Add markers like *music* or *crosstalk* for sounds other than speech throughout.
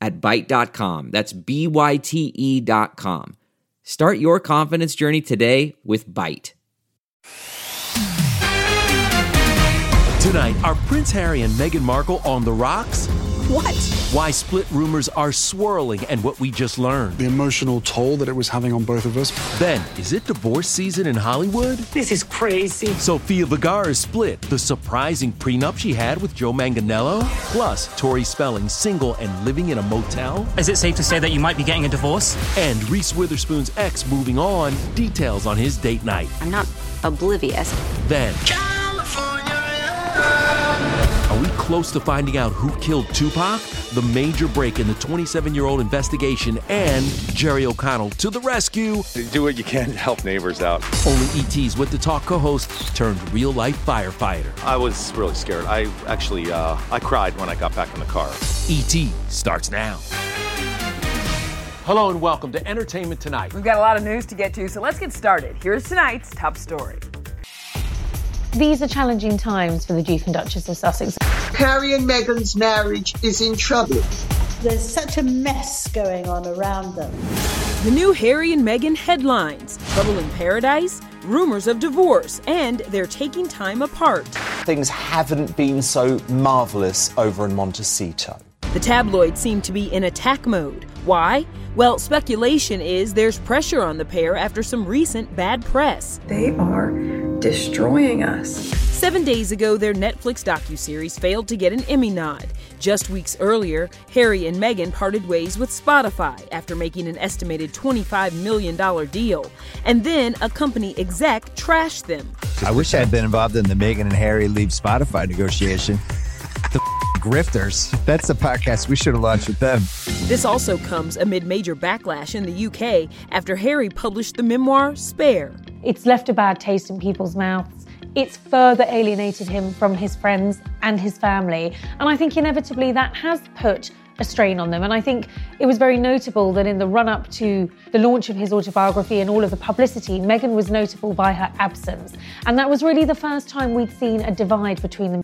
at Byte.com. That's B-Y-T-E dot com. Start your confidence journey today with Byte. Tonight, are Prince Harry and Meghan Markle on the rocks? What? Why split rumors are swirling and what we just learned. The emotional toll that it was having on both of us. Then, is it divorce season in Hollywood? This is crazy. Sofia Vergara is split. The surprising prenup she had with Joe Manganiello? Plus, Tori Spelling single and living in a motel? Is it safe to say that you might be getting a divorce? And Reese Witherspoon's ex moving on. Details on his date night. I'm not oblivious. Then, are we close to finding out who killed Tupac? The major break in the 27 year old investigation and Jerry O'Connell to the rescue. Do what you can to help neighbors out. Only ET's with the talk co host turned real life firefighter. I was really scared. I actually, uh, I cried when I got back in the car. ET starts now. Hello and welcome to Entertainment Tonight. We've got a lot of news to get to, so let's get started. Here's tonight's top story. These are challenging times for the Duke and Duchess of Sussex. Harry and Meghan's marriage is in trouble. There's such a mess going on around them. The new Harry and Meghan headlines Trouble in Paradise, rumors of divorce, and they're taking time apart. Things haven't been so marvelous over in Montecito. The tabloids seem to be in attack mode. Why? Well, speculation is there's pressure on the pair after some recent bad press. They are destroying us. Seven days ago, their Netflix docuseries failed to get an Emmy nod. Just weeks earlier, Harry and Meghan parted ways with Spotify after making an estimated $25 million deal. And then a company exec trashed them. I wish I had been involved in the Meghan and Harry leave Spotify negotiation. The grifters. That's the podcast we should have launched with them. This also comes amid major backlash in the UK after Harry published the memoir Spare. It's left a bad taste in people's mouths. It's further alienated him from his friends and his family. And I think inevitably that has put a strain on them. And I think it was very notable that in the run up to the launch of his autobiography and all of the publicity, Meghan was notable by her absence. And that was really the first time we'd seen a divide between them.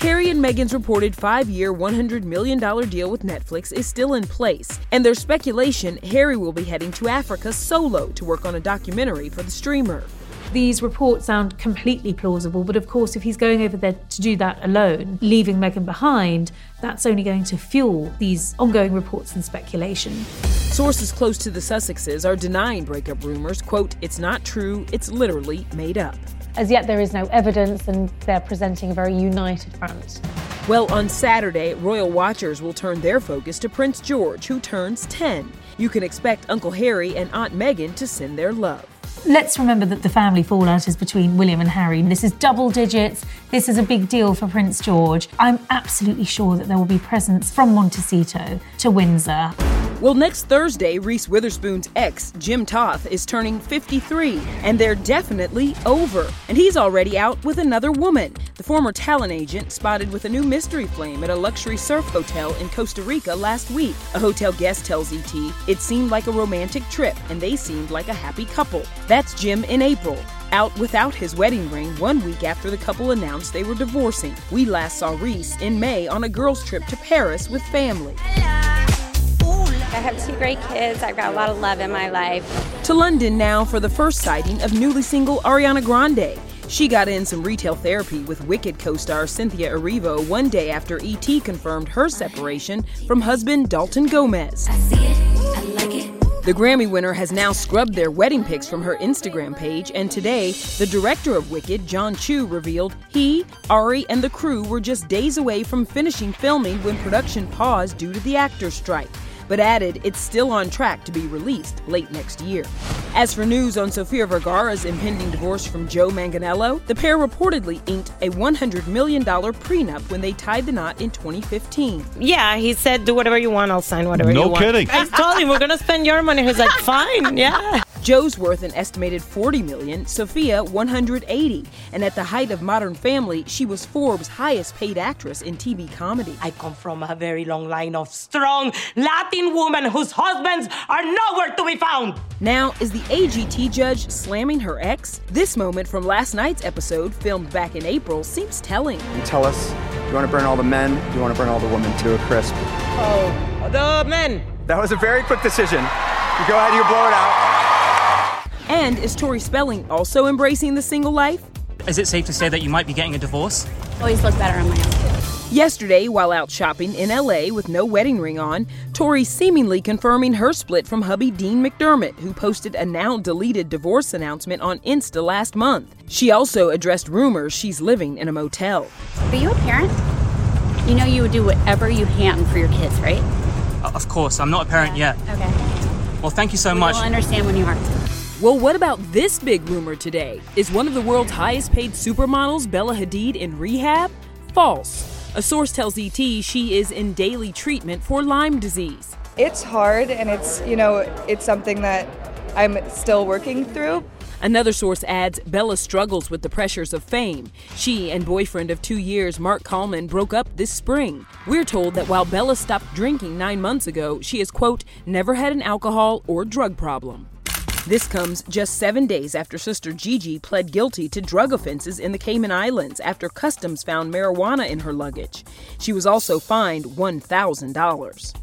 Harry and Meghan's reported five year, $100 million deal with Netflix is still in place, and there's speculation Harry will be heading to Africa solo to work on a documentary for the streamer. These reports sound completely plausible, but of course, if he's going over there to do that alone, leaving Meghan behind, that's only going to fuel these ongoing reports and speculation. Sources close to the Sussexes are denying breakup rumors. Quote, it's not true, it's literally made up. As yet, there is no evidence, and they're presenting a very united front. Well, on Saturday, royal watchers will turn their focus to Prince George, who turns 10. You can expect Uncle Harry and Aunt Meghan to send their love. Let's remember that the family fallout is between William and Harry. This is double digits. This is a big deal for Prince George. I'm absolutely sure that there will be presents from Montecito to Windsor. Well, next Thursday, Reese Witherspoon's ex, Jim Toth, is turning 53, and they're definitely over. And he's already out with another woman. The former talent agent spotted with a new mystery flame at a luxury surf hotel in Costa Rica last week. A hotel guest tells ET it seemed like a romantic trip, and they seemed like a happy couple. That's Jim in April out without his wedding ring one week after the couple announced they were divorcing. We last saw Reese in May on a girls' trip to Paris with family. I have two great kids. I've got a lot of love in my life. To London now for the first sighting of newly single Ariana Grande. She got in some retail therapy with Wicked co star Cynthia Erivo one day after E.T. confirmed her separation from husband Dalton Gomez. The Grammy winner has now scrubbed their wedding pics from her Instagram page, and today, the director of Wicked, John Chu, revealed he, Ari, and the crew were just days away from finishing filming when production paused due to the actors' strike but added it's still on track to be released late next year. As for news on Sofia Vergara's impending divorce from Joe Manganiello, the pair reportedly inked a $100 million prenup when they tied the knot in 2015. Yeah, he said, do whatever you want, I'll sign whatever no you want. No kidding. I told him, we're going to spend your money. He's like, fine, yeah. Joe's worth an estimated 40 million, Sofia 180. And at the height of Modern Family, she was Forbes' highest paid actress in TV comedy. I come from a very long line of strong Latin women whose husbands are nowhere to be found. Now, is the AGT judge slamming her ex? This moment from last night's episode, filmed back in April, seems telling. You tell us, do you want to burn all the men? Do you want to burn all the women to a crisp? Oh, the men. That was a very quick decision. You go ahead, you blow it out. And is Tori Spelling also embracing the single life? Is it safe to say that you might be getting a divorce? Always look better on my own. Yesterday, while out shopping in LA with no wedding ring on, Tori seemingly confirming her split from hubby Dean McDermott, who posted a now deleted divorce announcement on Insta last month. She also addressed rumors she's living in a motel. Are you a parent? You know you would do whatever you can for your kids, right? Uh, of course, I'm not a parent yeah. yet. Okay. Well, thank you so we much. will understand when you are. Well, what about this big rumor today? Is one of the world's highest paid supermodels, Bella Hadid, in rehab? False. A source tells ET she is in daily treatment for Lyme disease. It's hard and it's, you know, it's something that I'm still working through. Another source adds Bella struggles with the pressures of fame. She and boyfriend of two years, Marc Kalman, broke up this spring. We're told that while Bella stopped drinking nine months ago, she has, quote, never had an alcohol or drug problem. This comes just seven days after Sister Gigi pled guilty to drug offenses in the Cayman Islands after customs found marijuana in her luggage. She was also fined $1,000.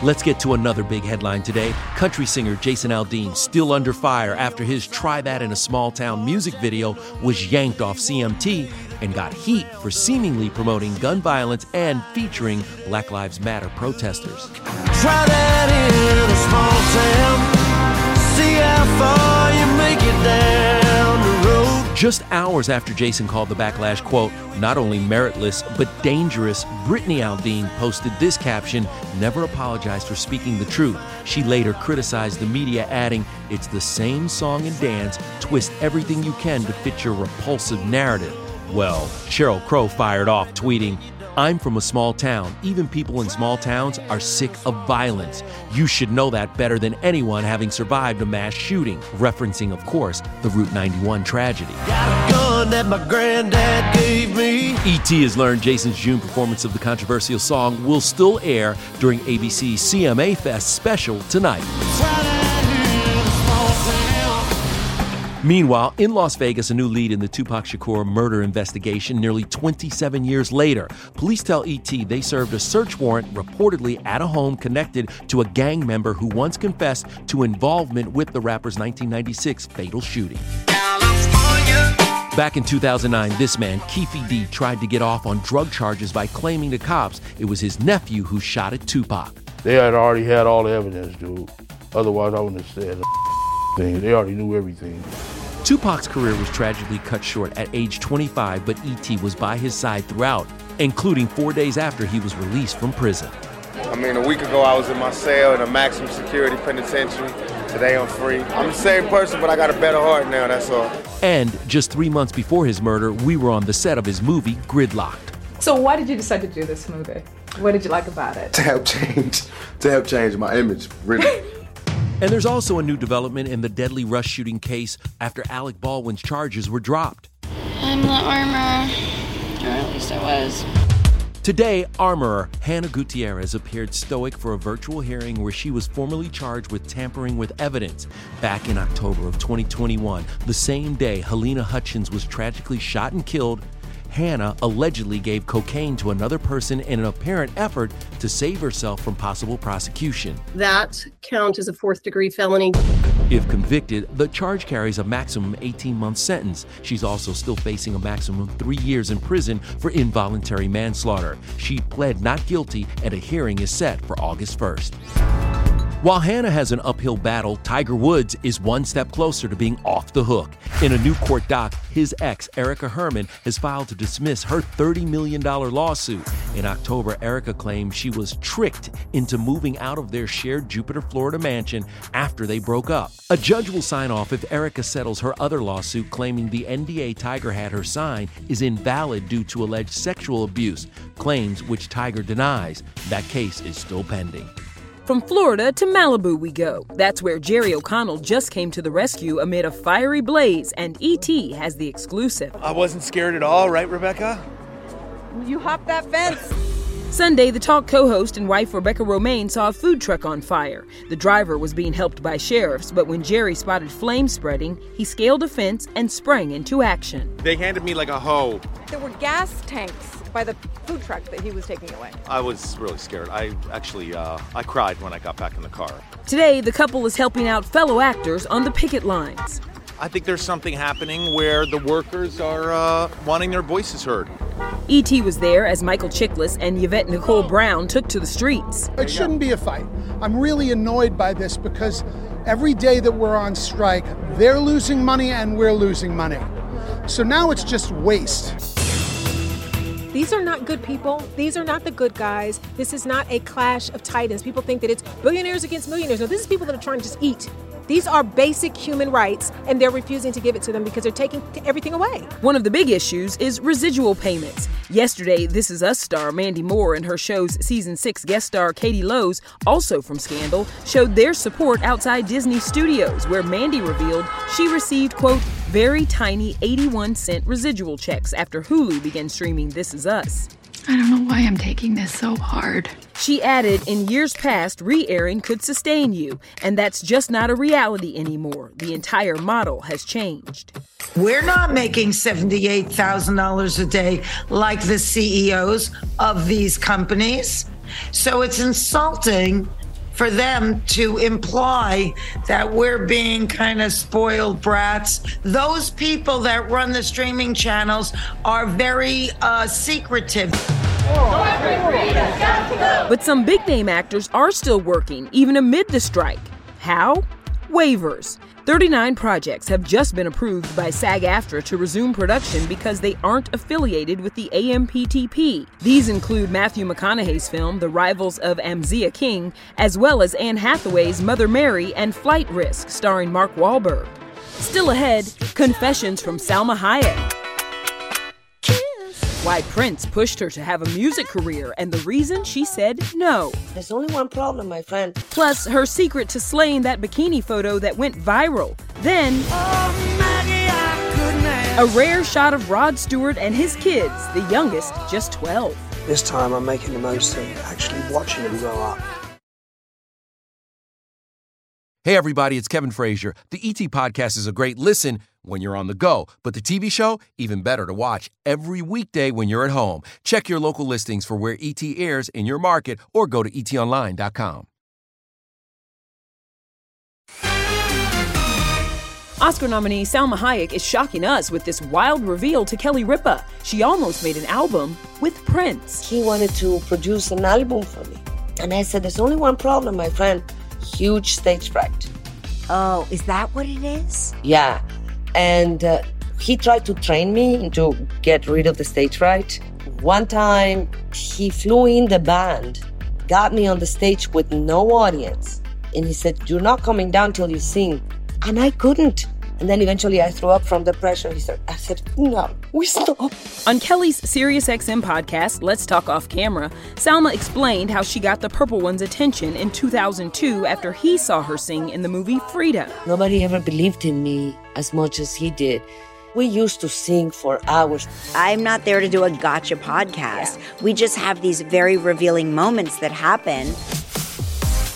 Let's get to another big headline today. Country singer Jason Aldean still under fire after his Try That in a Small Town music video was yanked off CMT and got heat for seemingly promoting gun violence and featuring Black Lives Matter protesters. Try that in a small town. Just hours after Jason called the backlash, quote, not only meritless, but dangerous, Brittany Aldean posted this caption Never apologized for speaking the truth. She later criticized the media, adding, It's the same song and dance, twist everything you can to fit your repulsive narrative. Well, Sheryl Crow fired off, tweeting, I'm from a small town. Even people in small towns are sick of violence. You should know that better than anyone having survived a mass shooting, referencing, of course, the Route 91 tragedy. that my granddad gave me. E.T. has learned Jason's June performance of the controversial song will still air during ABC's CMA Fest special tonight. Meanwhile, in Las Vegas, a new lead in the Tupac Shakur murder investigation nearly 27 years later. Police tell ET they served a search warrant reportedly at a home connected to a gang member who once confessed to involvement with the rapper's 1996 fatal shooting. Back in 2009, this man, Keffe D, tried to get off on drug charges by claiming to cops it was his nephew who shot at Tupac. They had already had all the evidence, dude. Otherwise, I wouldn't have said thing. They already knew everything. Tupac's career was tragically cut short at age 25, but E.T. was by his side throughout, including four days after he was released from prison. I mean, a week ago I was in my cell in a maximum security penitentiary. Today I'm free. I'm the same person, but I got a better heart now, that's all. And just three months before his murder, we were on the set of his movie, Gridlock'd. So why did you decide to do this movie? What did you like about it? To help change, to help change my image, really. *laughs* And there's also a new development in the deadly Rust shooting case after Alec Baldwin's charges were dropped. I'm the armor, or at least I was. Today, armorer Hannah Gutierrez appeared stoic for a virtual hearing where she was formally charged with tampering with evidence. Back in October of 2021, the same day Halyna Hutchins was tragically shot and killed, Hannah allegedly gave cocaine to another person in an apparent effort to save herself from possible prosecution. That count is a fourth degree felony. If convicted, the charge carries a maximum 18 month sentence. She's also still facing a maximum three years in prison for involuntary manslaughter. She pled not guilty, and a hearing is set for August 1st. While Hannah has an uphill battle, Tiger Woods is one step closer to being off the hook. In a new court doc, his ex, Erica Herman, has filed to dismiss her $30 million lawsuit. In October, Erica claimed she was tricked into moving out of their shared Jupiter, Florida mansion after they broke up. A judge will sign off if Erica settles her other lawsuit claiming the NDA Tiger had her sign is invalid due to alleged sexual abuse, claims which Tiger denies. That case is still pending. From Florida to Malibu we go. That's where Jerry O'Connell just came to the rescue amid a fiery blaze, and ET has the exclusive. I wasn't scared at all, right, Rebecca? You hopped that fence. Sunday, the talk co host and wife Rebecca Romijn saw a food truck on fire. The driver was being helped by sheriffs, but when Jerry spotted flames spreading, he scaled a fence and sprang into action. They handed me like a hoe. There were gas tanks by the food truck that he was taking away. I was really scared. I actually, uh, I cried when I got back in the car. Today, the couple is helping out fellow actors on the picket lines. I think there's something happening where the workers are uh, wanting their voices heard. E.T. was there as Michael Chiklis and Yvette Nicole Brown took to the streets. It shouldn't be a fight. I'm really annoyed by this because every day that we're on strike, they're losing money and we're losing money. So now it's just waste. These are not good people. These are not the good guys. This is not a clash of titans. People think that it's billionaires against millionaires. No, this is people that are trying to just eat. These are basic human rights, and they're refusing to give it to them because they're taking everything away. One of the big issues is residual payments. Yesterday, This Is Us star Mandy Moore and her show's season six guest star Katie Lowes, also from Scandal, showed their support outside Disney Studios, where Mandy revealed she received, quote, very tiny 81 cent residual checks after Hulu began streaming This Is Us. I don't know why I'm taking this so hard. She added, in years past, re airing could sustain you, and that's just not a reality anymore. The entire model has changed. We're not making $78,000 a day like the CEOs of these companies. So it's insulting for them to imply that we're being kind of spoiled brats. Those people that run the streaming channels are very uh, secretive. But some big name actors are still working, even amid the strike. How? Waivers. 39 projects have just been approved by SAG AFTRA to resume production because they aren't affiliated with the AMPTP. These include Matthew McConaughey's film, The Rivals of Amziah King, as well as Anne Hathaway's Mother Mary and Flight Risk, starring Mark Wahlberg. Still ahead, Confessions from Salma Hayek. Why Prince pushed her to have a music career and the reason she said no. There's only one problem, my friend. Plus, her secret to slaying that bikini photo that went viral. Then, a rare shot of Rod Stewart and his kids, the youngest just 12. This time I'm making the most of actually watching them grow up. Hey, everybody, it's Kevin Frazier. The ET Podcast is a great listen when you're on the go, but the TV show, even better to watch every weekday when you're at home. Check your local listings for where ET airs in your market or go to etonline.com. Oscar nominee Salma Hayek is shocking us with this wild reveal to Kelly Ripa. She almost made an album with Prince. He wanted to produce an album for me. And I said, There's only one problem, my friend huge stage fright. Oh, is that what it is? Yeah. And uh, he tried to train me to get rid of the stage fright. One time, he flew in the band, got me on the stage with no audience, And he said, You're not coming down till you sing. And I couldn't. And then eventually I threw up from the pressure. He said, I said, no, we stop. On Kelly's SiriusXM podcast, Let's Talk Off Camera, Salma explained how she got the Purple One's attention in 2002 after he saw her sing in the movie Frida. Nobody ever believed in me as much as he did. We used to sing for hours. I'm not there to do a gotcha podcast. Yeah. We just have these very revealing moments that happen.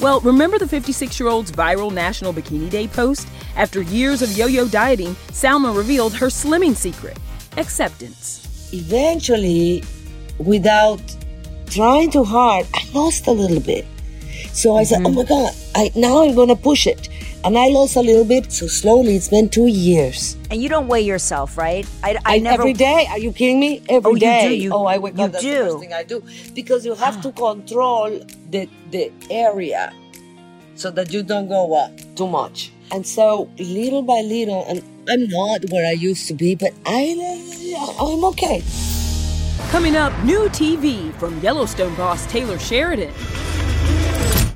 Well, remember the 56 year old's viral National Bikini Day post? After years of yo yo dieting, Salma revealed her slimming secret acceptance. Eventually, without trying too hard, I lost a little bit. So I mm-hmm. said, oh my God, I, now I'm going to push it. And I lost a little bit, so slowly it's been two years. And you don't weigh yourself, right? I, I, I never. Every day? Are you kidding me? Every oh, day. You do. You, oh, I wake you up. That's do. the first thing I do because you have to *gasps* control the the area so that you don't go uh, too much. And so little by little, and I'm not where I used to be, but I I'm okay. Coming up, new TV from Yellowstone boss Taylor Sheridan.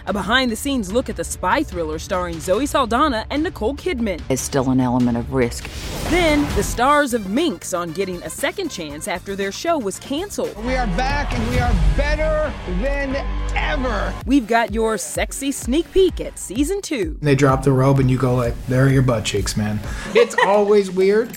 A behind the scenes look at the spy thriller starring Zoe Saldana and Nicole Kidman. It's still an element of risk. Then, the stars of Minx on getting a second chance after their show was canceled. We are back and we are better than ever. We've got your sexy sneak peek at season two. They drop the robe and you go like, there are your butt cheeks, man. It's always weird.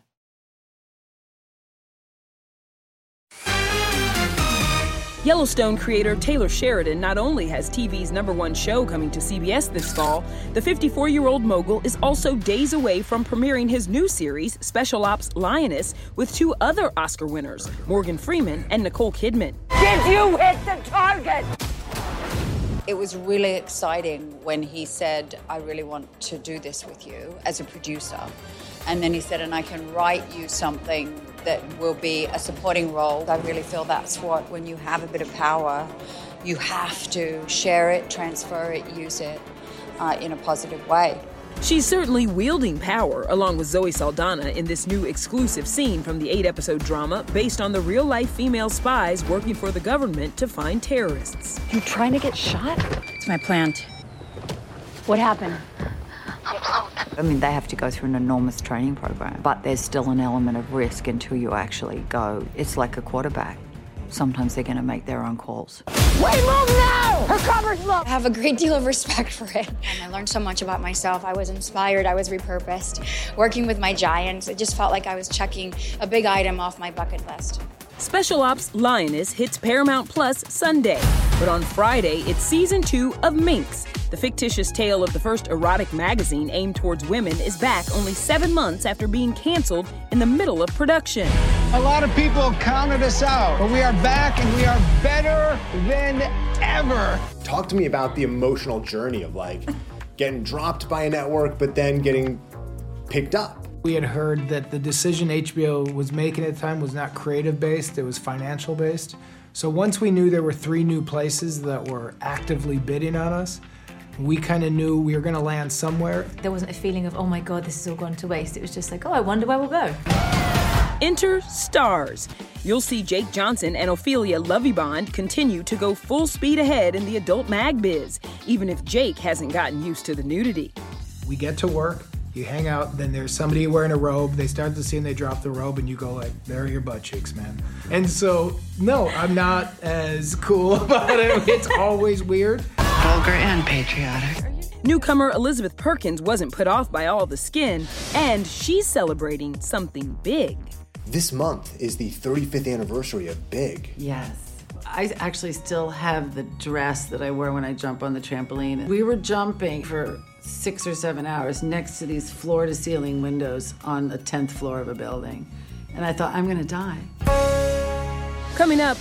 Yellowstone creator Taylor Sheridan not only has TV's number one show coming to CBS this fall, the 54 year old mogul is also days away from premiering his new series, Special Ops Lioness, with two other Oscar winners, Morgan Freeman and Nicole Kidman. Did you hit the target? It was really exciting when he said, I really want to do this with you as a producer. And then he said, and I can write you something that will be a supporting role. I really feel that's what, when you have a bit of power, you have to share it, transfer it, use it uh, in a positive way. She's certainly wielding power along with Zoe Saldana in this new exclusive scene from the eight episode drama based on the real life female spies working for the government to find terrorists. You trying to get shot? It's my plan. What happened? I mean, they have to go through an enormous training program, but there's still an element of risk until you actually go. It's like a quarterback. Sometimes they're going to make their own calls. Wait, move now! Her cover's low! I have a great deal of respect for it. And I learned so much about myself. I was inspired, I was repurposed. Working with my giants, it just felt like I was checking a big item off my bucket list. Special Ops Lioness hits Paramount Plus Sunday, but on Friday, it's season two of Minx. The fictitious tale of the first erotic magazine aimed towards women is back only seven months after being canceled in the middle of production. A lot of people counted us out, but we are back and we are better than ever. Talk to me about the emotional journey of like getting dropped by a network, but then getting picked up. We had heard that the decision HBO was making at the time was not creative based, it was financial based. So once we knew there were three new places that were actively bidding on us, we kind of knew we were going to land somewhere. There wasn't a feeling of, oh my God, this is all gone to waste. It was just like, oh, I wonder where we'll go. Enter stars. You'll see Jake Johnson and Ophelia Lovibond continue to go full speed ahead in the adult mag biz, even if Jake hasn't gotten used to the nudity. We get to work, You hang out, then there's somebody wearing a robe. They start the scene, they drop the robe, and you go like, "There are your butt cheeks, man." And so, no, I'm not as cool *laughs* about it. It's always weird. Vulgar and patriotic. Newcomer Elizabeth Perkins wasn't put off by all the skin, and she's celebrating something big. This month is the 35th anniversary of Big. Yes. I actually still have the dress that I wear when I jump on the trampoline. We were jumping for six or seven hours next to these floor to ceiling windows on the 10th floor of a building. And I thought, I'm gonna die. Coming up,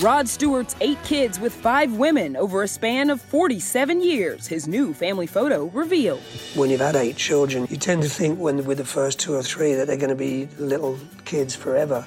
Rod Stewart's eight kids with five women over a span of 47 years. His new family photo revealed. When you've had eight children, you tend to think when with the first two or three that they're going to be little kids forever.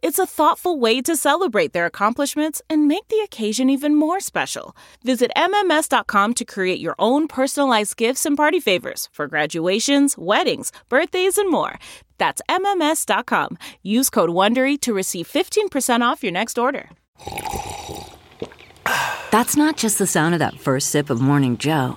It's a thoughtful way to celebrate their accomplishments and make the occasion even more special. Visit MMS.com to create your own personalized gifts and party favors for graduations, weddings, birthdays, and more. That's MMS.com. Use code WONDERY to receive 15% off your next order. That's not just the sound of that first sip of Morning Joe.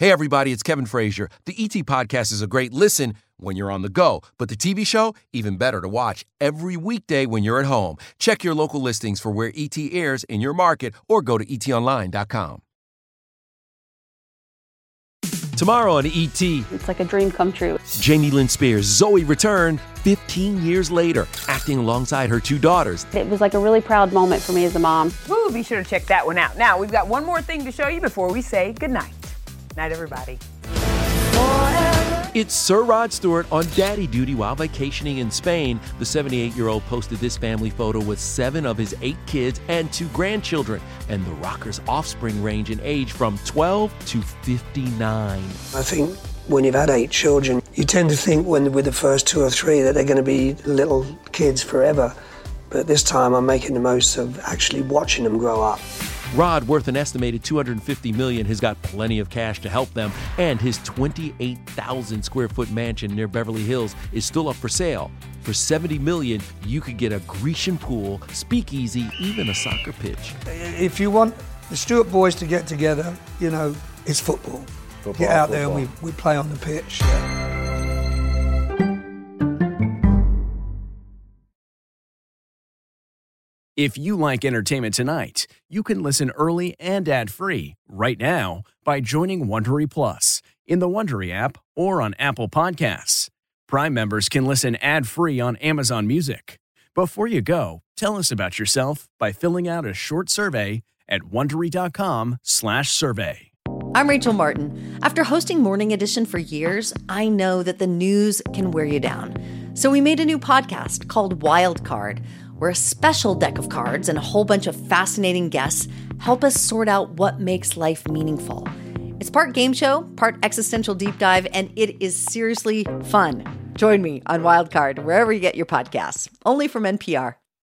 Hey, everybody, it's Kevin Frazier. The ET Podcast is a great listen when you're on the go, but the TV show, even better to watch every weekday when you're at home. Check your local listings for where ET airs in your market or go to etonline.com. Tomorrow on ET, It's like a dream come true. Jamie Lynn Spears, Zoey returned 15 years later, acting alongside her two daughters. It was like a really proud moment for me as a mom. Woo, be sure to check that one out. Now, we've got one more thing to show you before we say goodnight. Night, everybody. It's Sir Rod Stewart on daddy duty while vacationing in Spain. The 78 year old posted this family photo with seven of his eight kids and two grandchildren, and the rocker's offspring range in age from 12 to 59. I think when you've had eight children, you tend to think when with the first two or three that they're going to be little kids forever. But this time I'm making the most of actually watching them grow up. Rod, worth an estimated 250 million, has got plenty of cash to help them, and his 28,000 square foot mansion near Beverly Hills is still up for sale. For 70 million, you could get a Grecian pool, speakeasy, even a soccer pitch. If you want the Stewart boys to get together, you know, it's football. Football, get out there and we, we play on the pitch. If you like entertainment tonight, you can listen early and ad-free right now by joining Wondery Plus in the Wondery app or on Apple Podcasts. Prime members can listen ad-free on Amazon Music. Before you go, tell us about yourself by filling out a short survey at wondery.com/survey. I'm Rachel Martin. After hosting Morning Edition for years, I know that the news can wear you down. So we made a new podcast called Wild Card, where a special deck of cards and a whole bunch of fascinating guests help us sort out what makes life meaningful. It's part game show, part existential deep dive, and it is seriously fun. Join me on Wildcard, wherever you get your podcasts, only from NPR.